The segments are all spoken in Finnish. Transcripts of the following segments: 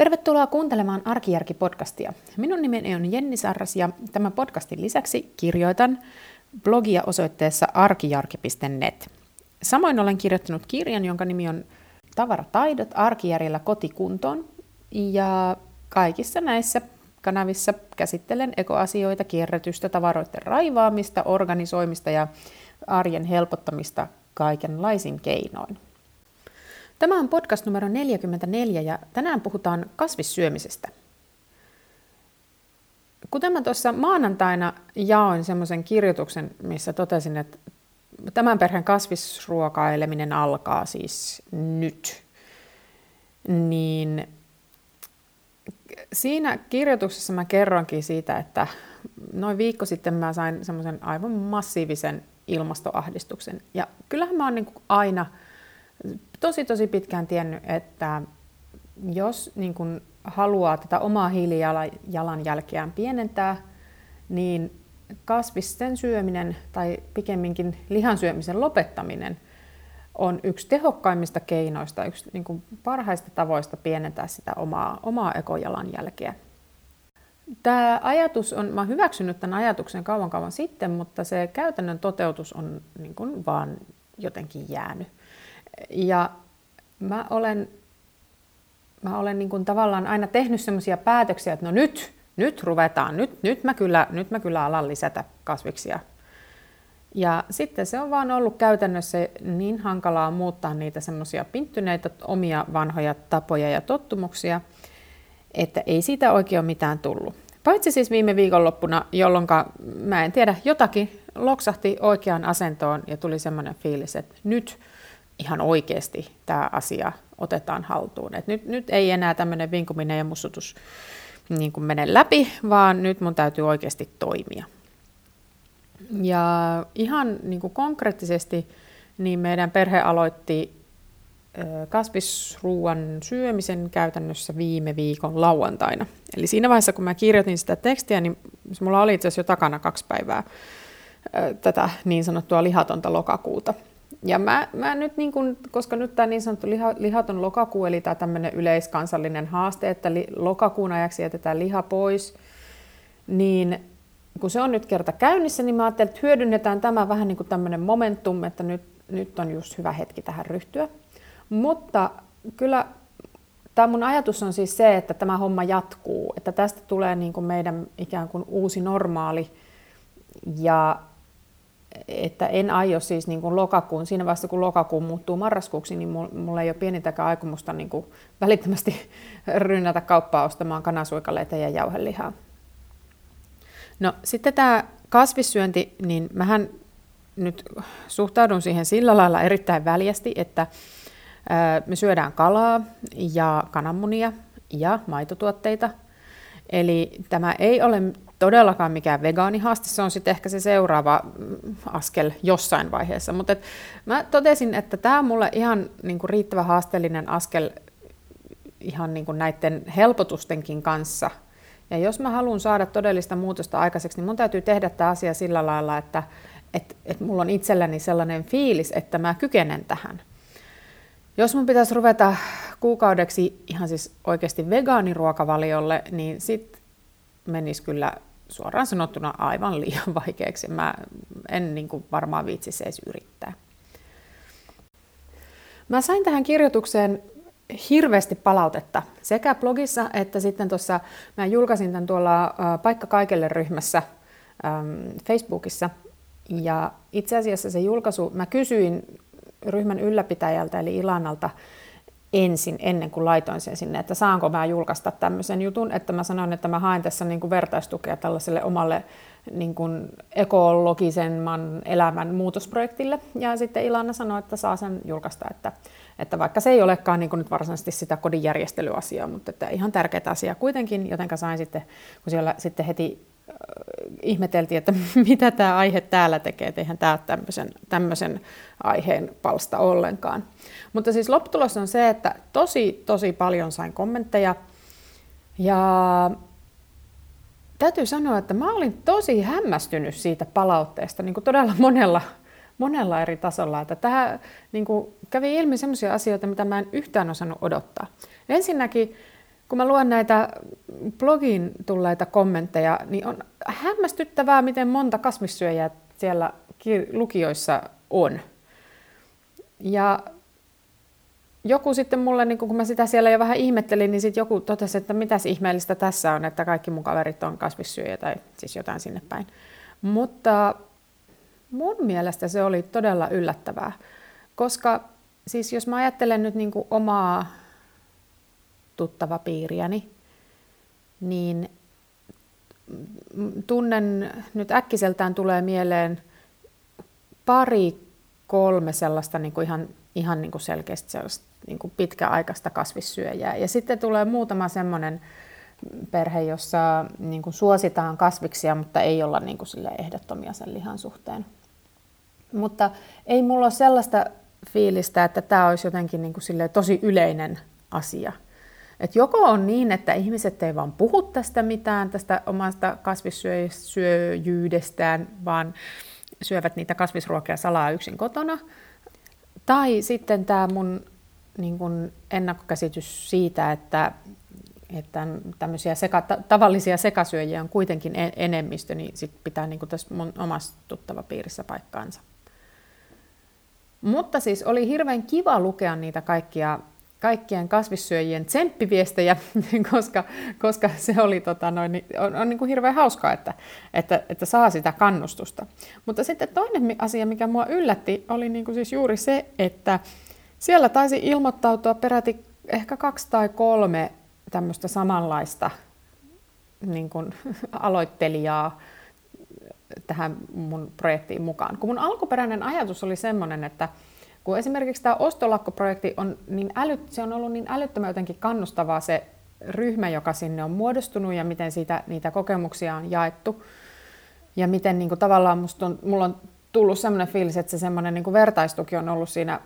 Tervetuloa kuuntelemaan Arkijärki-podcastia. Minun nimeni on Jenni Sarras ja tämän podcastin lisäksi kirjoitan blogia osoitteessa arkijarki.net. Samoin olen kirjoittanut kirjan, jonka nimi on Tavarataidot arkijärjellä kotikuntoon. Ja kaikissa näissä kanavissa käsittelen ekoasioita, kierrätystä, tavaroiden raivaamista, organisoimista ja arjen helpottamista kaikenlaisin keinoin. Tämä on podcast numero 44 ja tänään puhutaan kasvissyömisestä. Kuten mä tuossa maanantaina jaoin semmoisen kirjoituksen, missä totesin, että tämän perheen kasvisruokaileminen alkaa siis nyt, niin siinä kirjoituksessa mä kerronkin siitä, että noin viikko sitten mä sain semmoisen aivan massiivisen ilmastoahdistuksen. Ja kyllähän mä oon niin aina tosi tosi pitkään tiennyt, että jos niin kun haluaa tätä omaa hiilijalanjälkeään pienentää, niin kasvisten syöminen tai pikemminkin lihan syömisen lopettaminen on yksi tehokkaimmista keinoista, yksi niin kuin parhaista tavoista pienentää sitä omaa, omaa ekojalanjälkeä. Tämä ajatus on, mä hyväksynyt tämän ajatuksen kauan kauan sitten, mutta se käytännön toteutus on niin kuin vaan jotenkin jäänyt. Ja mä olen, mä olen niin kuin tavallaan aina tehnyt sellaisia päätöksiä, että no nyt, nyt ruvetaan, nyt, nyt, mä kyllä, nyt mä kyllä alan lisätä kasviksia. Ja sitten se on vaan ollut käytännössä niin hankalaa muuttaa niitä semmoisia pinttyneitä omia vanhoja tapoja ja tottumuksia, että ei siitä oikein ole mitään tullut. Paitsi siis viime viikonloppuna, jolloin mä en tiedä, jotakin loksahti oikeaan asentoon ja tuli semmoinen fiilis, että nyt ihan oikeasti tämä asia otetaan haltuun. Et nyt, nyt ei enää tämmöinen vinkuminen ja mussutus niin kuin mene läpi, vaan nyt mun täytyy oikeasti toimia. Ja ihan niin kuin konkreettisesti niin meidän perhe aloitti kasvisruuan syömisen käytännössä viime viikon lauantaina. Eli siinä vaiheessa, kun mä kirjoitin sitä tekstiä, niin mulla oli itse asiassa jo takana kaksi päivää tätä niin sanottua lihatonta lokakuuta. Ja mä, mä nyt, niin kun, koska nyt tämä niin sanottu liha, lihaton lokakuu, eli tämä tämmöinen yleiskansallinen haaste, että li, lokakuun ajaksi jätetään liha pois, niin kun se on nyt kerta käynnissä, niin mä ajattelin, että hyödynnetään tämä vähän niin kuin tämmöinen momentum, että nyt, nyt on just hyvä hetki tähän ryhtyä. Mutta kyllä tämä mun ajatus on siis se, että tämä homma jatkuu, että tästä tulee niin kuin meidän ikään kuin uusi normaali ja että en aio siis niin kuin lokakuun, siinä vaiheessa kun lokakuu muuttuu marraskuuksi, niin mulla ei ole pienintäkään aikomusta niin kuin välittömästi rynnätä kauppaa ostamaan kanasuikaleita ja jauhelihaa. No sitten tämä kasvissyönti, niin mähän nyt suhtaudun siihen sillä lailla erittäin väljästi, että me syödään kalaa ja kananmunia ja maitotuotteita. Eli tämä ei ole todellakaan mikään vegaanihaaste, se on sitten ehkä se seuraava mm, askel jossain vaiheessa. Mutta mä totesin, että tämä on mulle ihan niinku riittävä haasteellinen askel ihan niinku näiden helpotustenkin kanssa. Ja jos mä haluan saada todellista muutosta aikaiseksi, niin mun täytyy tehdä tämä asia sillä lailla, että et, et mulla on itselläni sellainen fiilis, että mä kykenen tähän. Jos mun pitäisi ruveta kuukaudeksi ihan siis oikeasti vegaaniruokavaliolle, niin sit menisi kyllä suoraan sanottuna aivan liian vaikeaksi. Mä en niin kuin varmaan viitsisi edes yrittää. Mä sain tähän kirjoitukseen hirveästi palautetta sekä blogissa että sitten tuossa, mä julkaisin tämän tuolla Paikka kaikelle ryhmässä Facebookissa. Ja itse asiassa se julkaisu, mä kysyin ryhmän ylläpitäjältä eli Ilanalta, ensin, ennen kuin laitoin sen sinne, että saanko mä julkaista tämmöisen jutun, että mä sanoin, että mä haen tässä niin kuin vertaistukea tällaiselle omalle niin kuin ekologisemman elämän muutosprojektille. Ja sitten Ilana sanoi, että saa sen julkaista, että, että vaikka se ei olekaan niin kuin nyt varsinaisesti sitä kodinjärjestelyasiaa, mutta että ihan tärkeä asia kuitenkin, joten sain sitten, kun siellä sitten heti ihmeteltiin, että mitä tämä aihe täällä tekee, eihän tämä tämmöisen, tämmöisen aiheen palsta ollenkaan. Mutta siis lopputulos on se, että tosi, tosi paljon sain kommentteja. Ja täytyy sanoa, että mä olin tosi hämmästynyt siitä palautteesta, niin kuin todella monella, monella eri tasolla. Että tämä niin kuin kävi ilmi sellaisia asioita, mitä mä en yhtään osannut odottaa. Ensinnäkin kun mä luen näitä blogiin tulleita kommentteja, niin on hämmästyttävää, miten monta kasvissyöjää siellä lukioissa on. Ja joku sitten mulle, niin kun mä sitä siellä jo vähän ihmettelin, niin sitten joku totesi, että mitäs ihmeellistä tässä on, että kaikki mun kaverit on kasvissyöjä tai siis jotain sinne päin. Mutta mun mielestä se oli todella yllättävää, koska siis jos mä ajattelen nyt niin omaa tuttava piiriäni, niin tunnen, nyt äkkiseltään tulee mieleen pari, kolme sellaista niin kuin ihan, ihan niin kuin selkeästi sellaista niin kuin pitkäaikaista kasvissyöjää. Ja sitten tulee muutama semmoinen perhe, jossa niin kuin suositaan kasviksia, mutta ei olla niin kuin sille ehdottomia sen lihan suhteen. Mutta ei mulla ole sellaista fiilistä, että tämä olisi jotenkin niin kuin tosi yleinen asia. Et joko on niin, että ihmiset ei vaan puhu tästä mitään, tästä omasta kasvissyöjyydestään, vaan syövät niitä kasvisruokia salaa yksin kotona. Tai sitten tämä mun niin kun ennakkokäsitys siitä, että, että tämmöisiä seka, tavallisia sekasyöjiä on kuitenkin enemmistö, niin sit pitää niin tässä mun omassa tuttava piirissä paikkaansa. Mutta siis oli hirveän kiva lukea niitä kaikkia kaikkien kasvissyöjien tsemppiviestejä, koska, koska se oli, tota, noin, on, on niin kuin hirveän hauskaa, että, että, että saa sitä kannustusta. Mutta sitten toinen asia, mikä mua yllätti, oli niin kuin siis juuri se, että siellä taisi ilmoittautua peräti ehkä kaksi tai kolme tämmöistä samanlaista niin kuin, aloittelijaa tähän mun projektiin mukaan. Kun mun alkuperäinen ajatus oli semmoinen, että kun esimerkiksi tämä ostolakkoprojekti on, niin äly, se on ollut niin älyttömän jotenkin kannustavaa se ryhmä, joka sinne on muodostunut ja miten siitä, niitä kokemuksia on jaettu. Ja miten niin kuin, tavallaan musta on, mulla on tullut sellainen fiilis, että se semmoinen niin vertaistuki on ollut siinä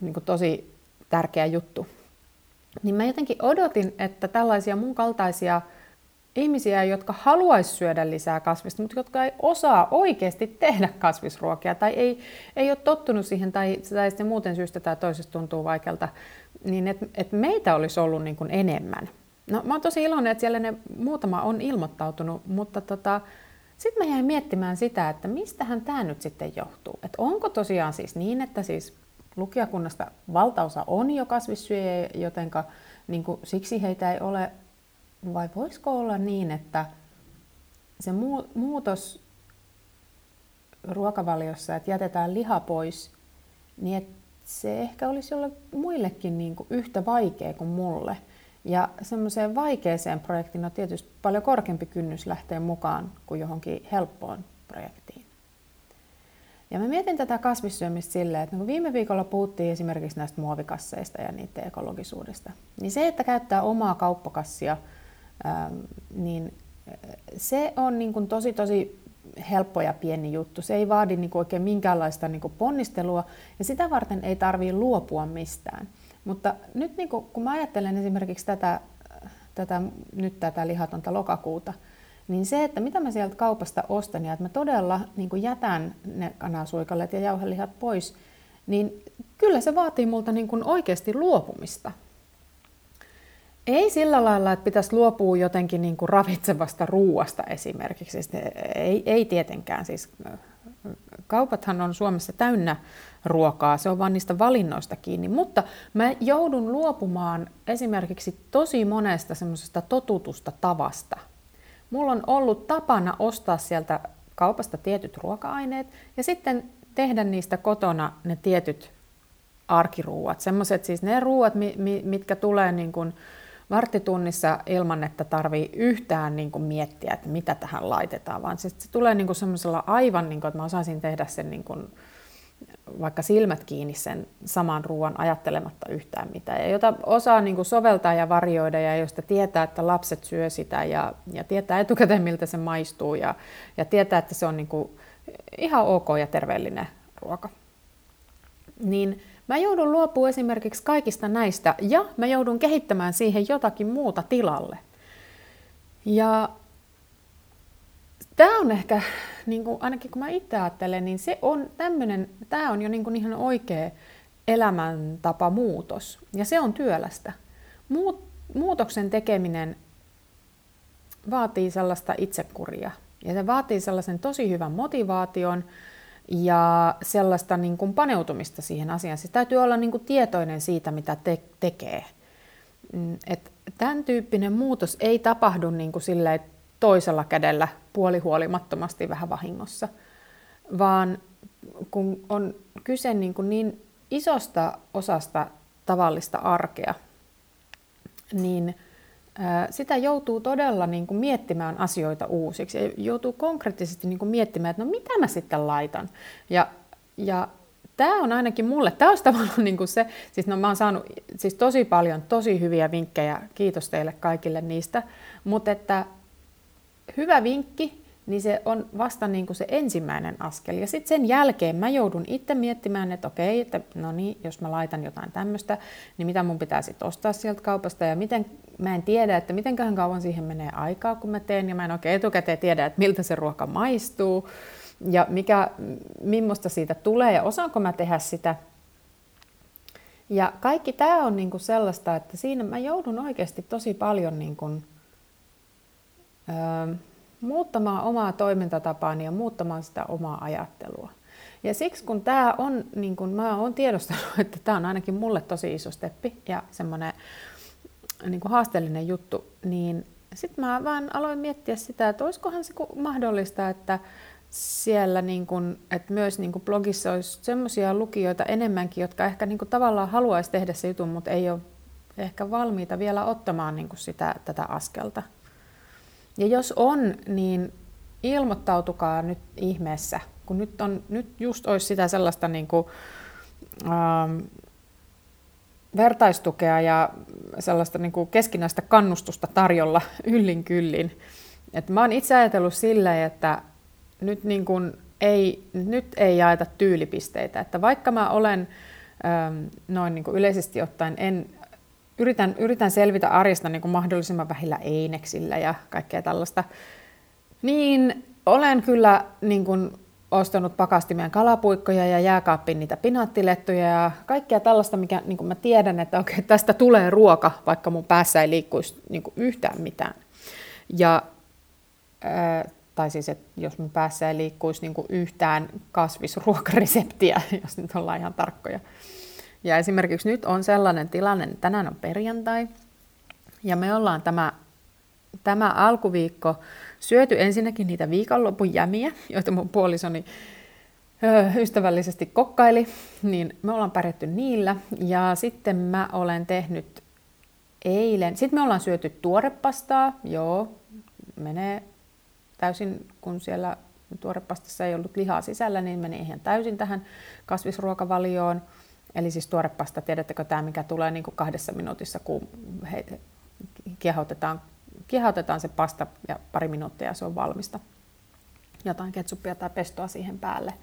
niin kuin, tosi tärkeä juttu. Niin mä jotenkin odotin, että tällaisia mun kaltaisia ihmisiä, jotka haluaisi syödä lisää kasvista, mutta jotka ei osaa oikeasti tehdä kasvisruokia tai ei, ei ole tottunut siihen tai, tai sitten muuten syystä tai toisesta tuntuu vaikealta, niin että et meitä olisi ollut niin kuin enemmän. No mä oon tosi iloinen, että siellä ne muutama on ilmoittautunut, mutta tota, sitten mä jäin miettimään sitä, että mistähän tämä nyt sitten johtuu. Että onko tosiaan siis niin, että siis lukijakunnasta valtaosa on jo kasvissyöjä, jotenka niin kuin, siksi heitä ei ole vai voisiko olla niin, että se muutos ruokavaliossa, että jätetään liha pois, niin että se ehkä olisi jolle muillekin niin kuin yhtä vaikea kuin mulle. Ja semmoiseen vaikeeseen projektiin on tietysti paljon korkeampi kynnys lähteä mukaan kuin johonkin helppoon projektiin. Ja mä mietin tätä kasvissyömistä silleen, että kun viime viikolla puhuttiin esimerkiksi näistä muovikasseista ja niiden ekologisuudesta, niin se, että käyttää omaa kauppakassia – niin äh, se on niin kuin tosi tosi helppo ja pieni juttu. Se ei vaadi niin kuin oikein minkäänlaista niin kuin ponnistelua ja sitä varten ei tarvitse luopua mistään. Mutta nyt niin kuin, kun mä ajattelen esimerkiksi tätä, tätä, nyt tätä lihatonta lokakuuta, niin se, että mitä mä sieltä kaupasta ostan ja että mä todella niin kuin jätän ne kanasuikalet ja jauhelihat pois, niin kyllä se vaatii multa niin kuin oikeasti luopumista. Ei sillä lailla, että pitäisi luopua jotenkin niin kuin ravitsevasta ruuasta esimerkiksi. Ei, ei tietenkään. Siis, kaupathan on Suomessa täynnä ruokaa, se on vain niistä valinnoista kiinni. Mutta mä joudun luopumaan esimerkiksi tosi monesta semmoisesta totutusta tavasta. Mulla on ollut tapana ostaa sieltä kaupasta tietyt ruoka-aineet ja sitten tehdä niistä kotona ne tietyt arkiruuat. Semmoiset siis ne ruuat, mitkä tulee niin kuin varttitunnissa ilman, että tarvii yhtään niin kuin miettiä, että mitä tähän laitetaan, vaan se, se tulee niin kuin semmoisella aivan, niin kuin, että mä osaisin tehdä sen niin kuin, vaikka silmät kiinni sen saman ruoan ajattelematta yhtään mitään. Ja jota osaa niin kuin soveltaa ja varjoida ja josta tietää, että lapset syö sitä ja, ja tietää etukäteen, miltä se maistuu ja, ja tietää, että se on niin kuin ihan ok ja terveellinen ruoka. Niin Mä joudun luopumaan esimerkiksi kaikista näistä ja mä joudun kehittämään siihen jotakin muuta tilalle. Ja tämä on ehkä, niin kuin, ainakin kun mä itse ajattelen, niin se on tämmöinen, tämä on jo niin kuin ihan oikea elämäntapa muutos. Ja se on työlästä. Muut, muutoksen tekeminen vaatii sellaista itsekuria. Ja se vaatii sellaisen tosi hyvän motivaation ja sellaista niin kuin paneutumista siihen asiaan. Siis täytyy olla niin kuin tietoinen siitä, mitä te- tekee. Mm, et tämän tyyppinen muutos ei tapahdu niin kuin toisella kädellä puolihuolimattomasti vähän vahingossa, vaan kun on kyse niin, kuin niin isosta osasta tavallista arkea, niin sitä joutuu todella niin kuin miettimään asioita uusiksi. Ja joutuu konkreettisesti niin kuin miettimään, että no mitä mä sitten laitan. Ja, ja tämä on ainakin mulle, tämä olisi tavallaan niin kuin se, siis no mä oon saanut siis tosi paljon tosi hyviä vinkkejä, kiitos teille kaikille niistä, mutta että hyvä vinkki niin se on vasta niin kuin se ensimmäinen askel. Ja sitten sen jälkeen mä joudun itse miettimään, että okei, että no niin, jos mä laitan jotain tämmöistä, niin mitä mun pitää sitten ostaa sieltä kaupasta ja miten, mä en tiedä, että miten kauan siihen menee aikaa, kun mä teen, ja mä en oikein etukäteen tiedä, että miltä se ruoka maistuu, ja mikä, millaista siitä tulee, ja osaanko mä tehdä sitä. Ja kaikki tämä on niinku sellaista, että siinä mä joudun oikeasti tosi paljon niinku, öö, muuttamaan omaa toimintatapaani ja muuttamaan sitä omaa ajattelua. Ja siksi kun tämä on, niin kun mä oon tiedostanut, että tämä on ainakin mulle tosi iso steppi ja semmoinen niin haasteellinen juttu, niin sitten mä vaan aloin miettiä sitä, että olisikohan se mahdollista, että siellä niin kun, että myös niin kun blogissa olisi semmoisia lukijoita enemmänkin, jotka ehkä niin tavallaan haluaisi tehdä se jutun, mutta ei ole ehkä valmiita vielä ottamaan niin sitä, tätä askelta. Ja jos on, niin ilmoittautukaa nyt ihmeessä, kun nyt, on, nyt just olisi sitä sellaista niin kuin, ähm, vertaistukea ja sellaista niin kuin keskinäistä kannustusta tarjolla yllin kyllin. Et mä oon itse ajatellut silleen, että nyt, niin kuin ei, nyt ei jaeta tyylipisteitä. Että vaikka mä olen ähm, noin niin kuin yleisesti ottaen en yritän, yritän selvitä arjesta niin kuin mahdollisimman vähillä eineksillä ja kaikkea tällaista, niin olen kyllä niin kuin ostanut pakastimien kalapuikkoja ja jääkaappiin niitä pinaattilettuja ja kaikkea tällaista, mikä niin kuin mä tiedän, että okei, tästä tulee ruoka, vaikka mun päässä ei liikkuisi niin kuin yhtään mitään. Ja, tai siis, että jos mun päässä ei liikkuisi niin kuin yhtään kasvisruokareseptiä, jos nyt ollaan ihan tarkkoja. Ja esimerkiksi nyt on sellainen tilanne, että tänään on perjantai, ja me ollaan tämä, tämä alkuviikko syöty ensinnäkin niitä viikonlopun jämiä, joita mun puolisoni ystävällisesti kokkaili, niin me ollaan pärjätty niillä. Ja sitten mä olen tehnyt eilen, sitten me ollaan syöty tuorepastaa, joo, menee täysin, kun siellä tuorepastassa ei ollut lihaa sisällä, niin meni ihan täysin tähän kasvisruokavalioon. Eli siis tuorepasta, tiedättekö tämä, mikä tulee niin kuin kahdessa minuutissa, kun he, kiehautetaan, kiehautetaan se pasta ja pari minuuttia se on valmista. Jotain ketsuppia tai pestoa siihen päälle.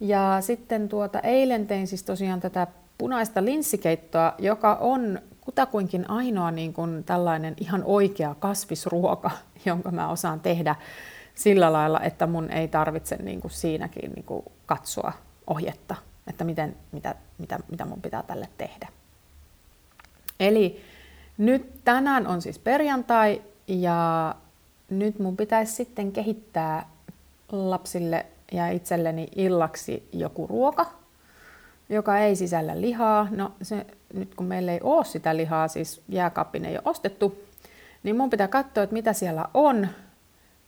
Ja sitten tuota, eilen tein siis tosiaan tätä punaista linssikeittoa, joka on kutakuinkin ainoa niin kuin tällainen ihan oikea kasvisruoka, jonka mä osaan tehdä sillä lailla, että mun ei tarvitse niin kuin siinäkin niin kuin katsoa ohjetta että miten, mitä, mitä, mitä mun pitää tälle tehdä. Eli nyt tänään on siis perjantai ja nyt mun pitäisi sitten kehittää lapsille ja itselleni illaksi joku ruoka, joka ei sisällä lihaa. No se, nyt kun meillä ei ole sitä lihaa, siis jääkaappiin ei ole ostettu, niin mun pitää katsoa, että mitä siellä on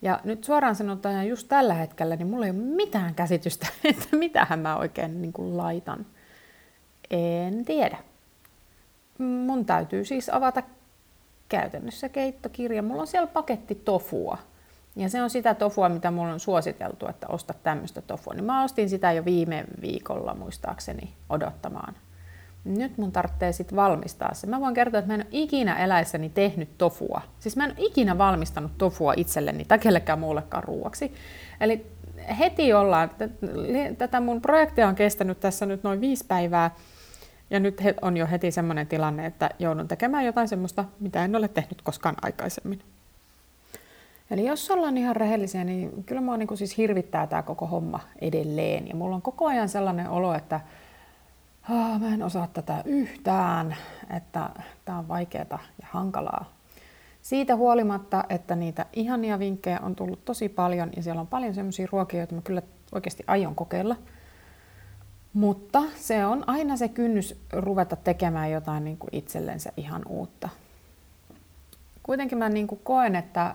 ja nyt suoraan sanotaan, just tällä hetkellä, niin mulla ei ole mitään käsitystä, että mitähän mä oikein niin kuin laitan. En tiedä. Mun täytyy siis avata käytännössä keittokirja. Mulla on siellä paketti tofua. Ja se on sitä tofua, mitä mulla on suositeltu, että osta tämmöistä tofua. Niin mä ostin sitä jo viime viikolla muistaakseni odottamaan nyt mun tarvitsee sitten valmistaa se. Mä voin kertoa, että mä en ole ikinä eläessäni tehnyt tofua. Siis mä en ole ikinä valmistanut tofua itselleni tai kellekään muullekaan ruuaksi. Eli heti ollaan, tätä mun projektia on kestänyt tässä nyt noin viisi päivää, ja nyt on jo heti semmoinen tilanne, että joudun tekemään jotain semmoista, mitä en ole tehnyt koskaan aikaisemmin. Eli jos ollaan ihan rehellisiä, niin kyllä mua niin siis hirvittää tämä koko homma edelleen. Ja mulla on koko ajan sellainen olo, että oh, mä en osaa tätä yhtään, että tämä on vaikeaa ja hankalaa. Siitä huolimatta, että niitä ihania vinkkejä on tullut tosi paljon ja siellä on paljon semmoisia ruokia, joita mä kyllä oikeasti aion kokeilla. Mutta se on aina se kynnys ruveta tekemään jotain niin kuin itsellensä ihan uutta. Kuitenkin mä niin kuin koen, että,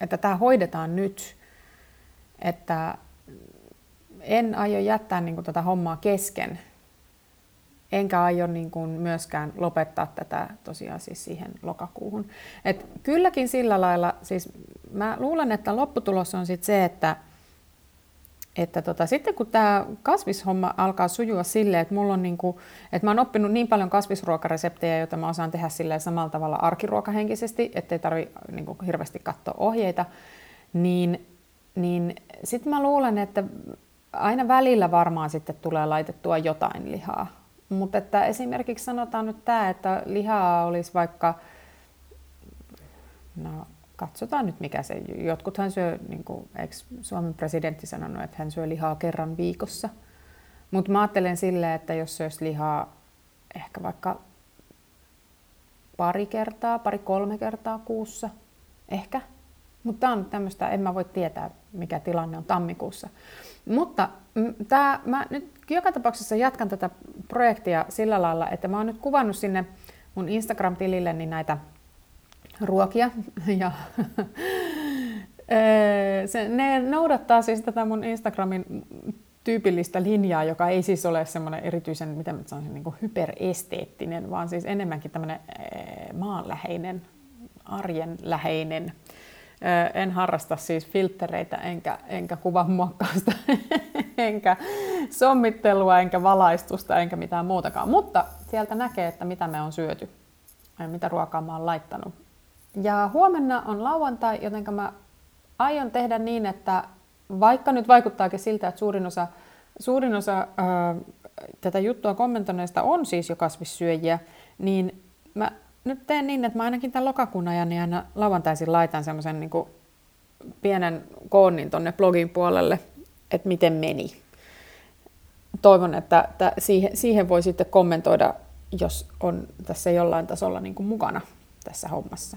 että tämä hoidetaan nyt, että en aio jättää niin kuin tätä hommaa kesken, enkä aio niin kuin myöskään lopettaa tätä tosiaan siis siihen lokakuuhun. Et kylläkin sillä lailla, siis mä luulen, että lopputulos on sit se, että, että tota, sitten kun tämä kasvishomma alkaa sujua silleen, että mulla on niinku, että mä oon oppinut niin paljon kasvisruokareseptejä, joita mä osaan tehdä silleen samalla tavalla arkiruokahenkisesti, ettei tarvi niinku hirveästi katsoa ohjeita, niin, niin sitten mä luulen, että aina välillä varmaan sitten tulee laitettua jotain lihaa. Mutta että esimerkiksi sanotaan nyt tämä, että lihaa olisi vaikka, no katsotaan nyt mikä se, jotkuthan syö, niin kuin, eikö Suomen presidentti sanonut, että hän syö lihaa kerran viikossa. Mutta mä ajattelen silleen, että jos syöisi lihaa ehkä vaikka pari kertaa, pari-kolme kertaa kuussa, ehkä. Mutta tämä on tämmöistä, en mä voi tietää, mikä tilanne on tammikuussa. Mutta tää, mä nyt joka tapauksessa jatkan tätä projektia sillä lailla, että mä oon nyt kuvannut sinne mun Instagram-tilille niin näitä ruokia. Ja, se, ne noudattaa siis tätä mun Instagramin tyypillistä linjaa, joka ei siis ole semmoinen erityisen, miten mä sanoisin, niin hyperesteettinen, vaan siis enemmänkin tämmöinen maanläheinen, arjenläheinen en harrasta siis filtreitä enkä, enkä kuvan muokkausta, enkä sommittelua, enkä valaistusta, enkä mitään muutakaan. Mutta sieltä näkee, että mitä me on syöty ja mitä ruokaa mä oon laittanut. Ja huomenna on lauantai, joten mä aion tehdä niin, että vaikka nyt vaikuttaakin siltä, että suurin osa, suurin osa ää, tätä juttua kommentoineista on siis jo kasvissyöjiä, niin mä nyt teen niin, että mä ainakin tämän lokakuun ajan niin aina lauantaisin laitan semmoisen niin pienen koonnin tonne blogin puolelle, että miten meni. Toivon, että, että siihen, siihen voi sitten kommentoida, jos on tässä jollain tasolla niin kuin mukana tässä hommassa.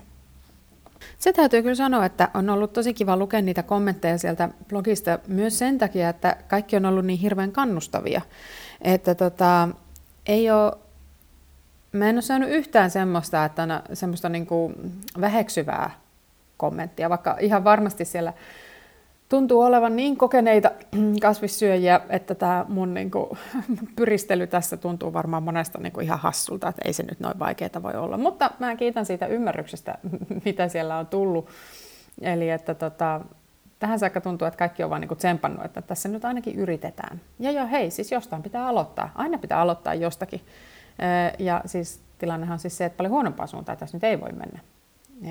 Se täytyy kyllä sanoa, että on ollut tosi kiva lukea niitä kommentteja sieltä blogista myös sen takia, että kaikki on ollut niin hirveän kannustavia. Että tota, ei ole Mä en ole saanut yhtään semmoista, että on semmoista niin kuin väheksyvää kommenttia, vaikka ihan varmasti siellä tuntuu olevan niin kokeneita kasvissyöjiä, että tämä mun niin kuin, pyristely tässä tuntuu varmaan monesta niin kuin ihan hassulta, että ei se nyt noin vaikeaa voi olla. Mutta mä kiitän siitä ymmärryksestä, mitä siellä on tullut. Eli että tota, tähän saakka tuntuu, että kaikki on vaan niin tsempannut, että tässä nyt ainakin yritetään. Ja joo, hei, siis jostain pitää aloittaa. Aina pitää aloittaa jostakin. Ja siis tilannehan on siis se, että paljon huonompaa suuntaan tässä nyt ei voi mennä.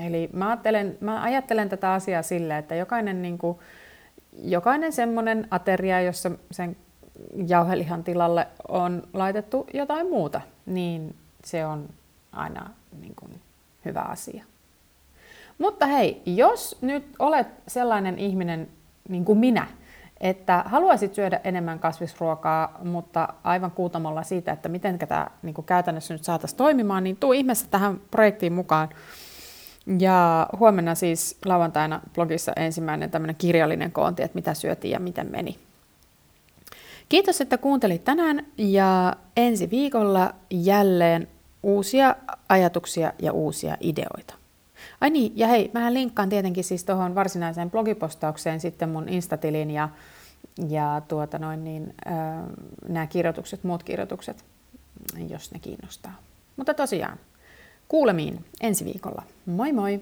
Eli mä ajattelen, mä ajattelen tätä asiaa sille, että jokainen, niin kuin, jokainen semmoinen ateria, jossa sen jauhelihan tilalle on laitettu jotain muuta, niin se on aina niin kuin, hyvä asia. Mutta hei, jos nyt olet sellainen ihminen niin kuin minä, että haluaisit syödä enemmän kasvisruokaa, mutta aivan kuutamolla siitä, että miten tämä niin käytännössä nyt saataisiin toimimaan, niin tuu ihmeessä tähän projektiin mukaan. Ja huomenna siis lauantaina blogissa ensimmäinen tämmöinen kirjallinen koonti, että mitä syötiin ja miten meni. Kiitos, että kuuntelit tänään ja ensi viikolla jälleen uusia ajatuksia ja uusia ideoita. Ai niin, ja hei, mä linkkaan tietenkin siis tuohon varsinaiseen blogipostaukseen sitten mun Instatilin ja, ja tuota noin niin, äh, nämä kirjoitukset, muut kirjoitukset, jos ne kiinnostaa. Mutta tosiaan, kuulemiin ensi viikolla. Moi moi!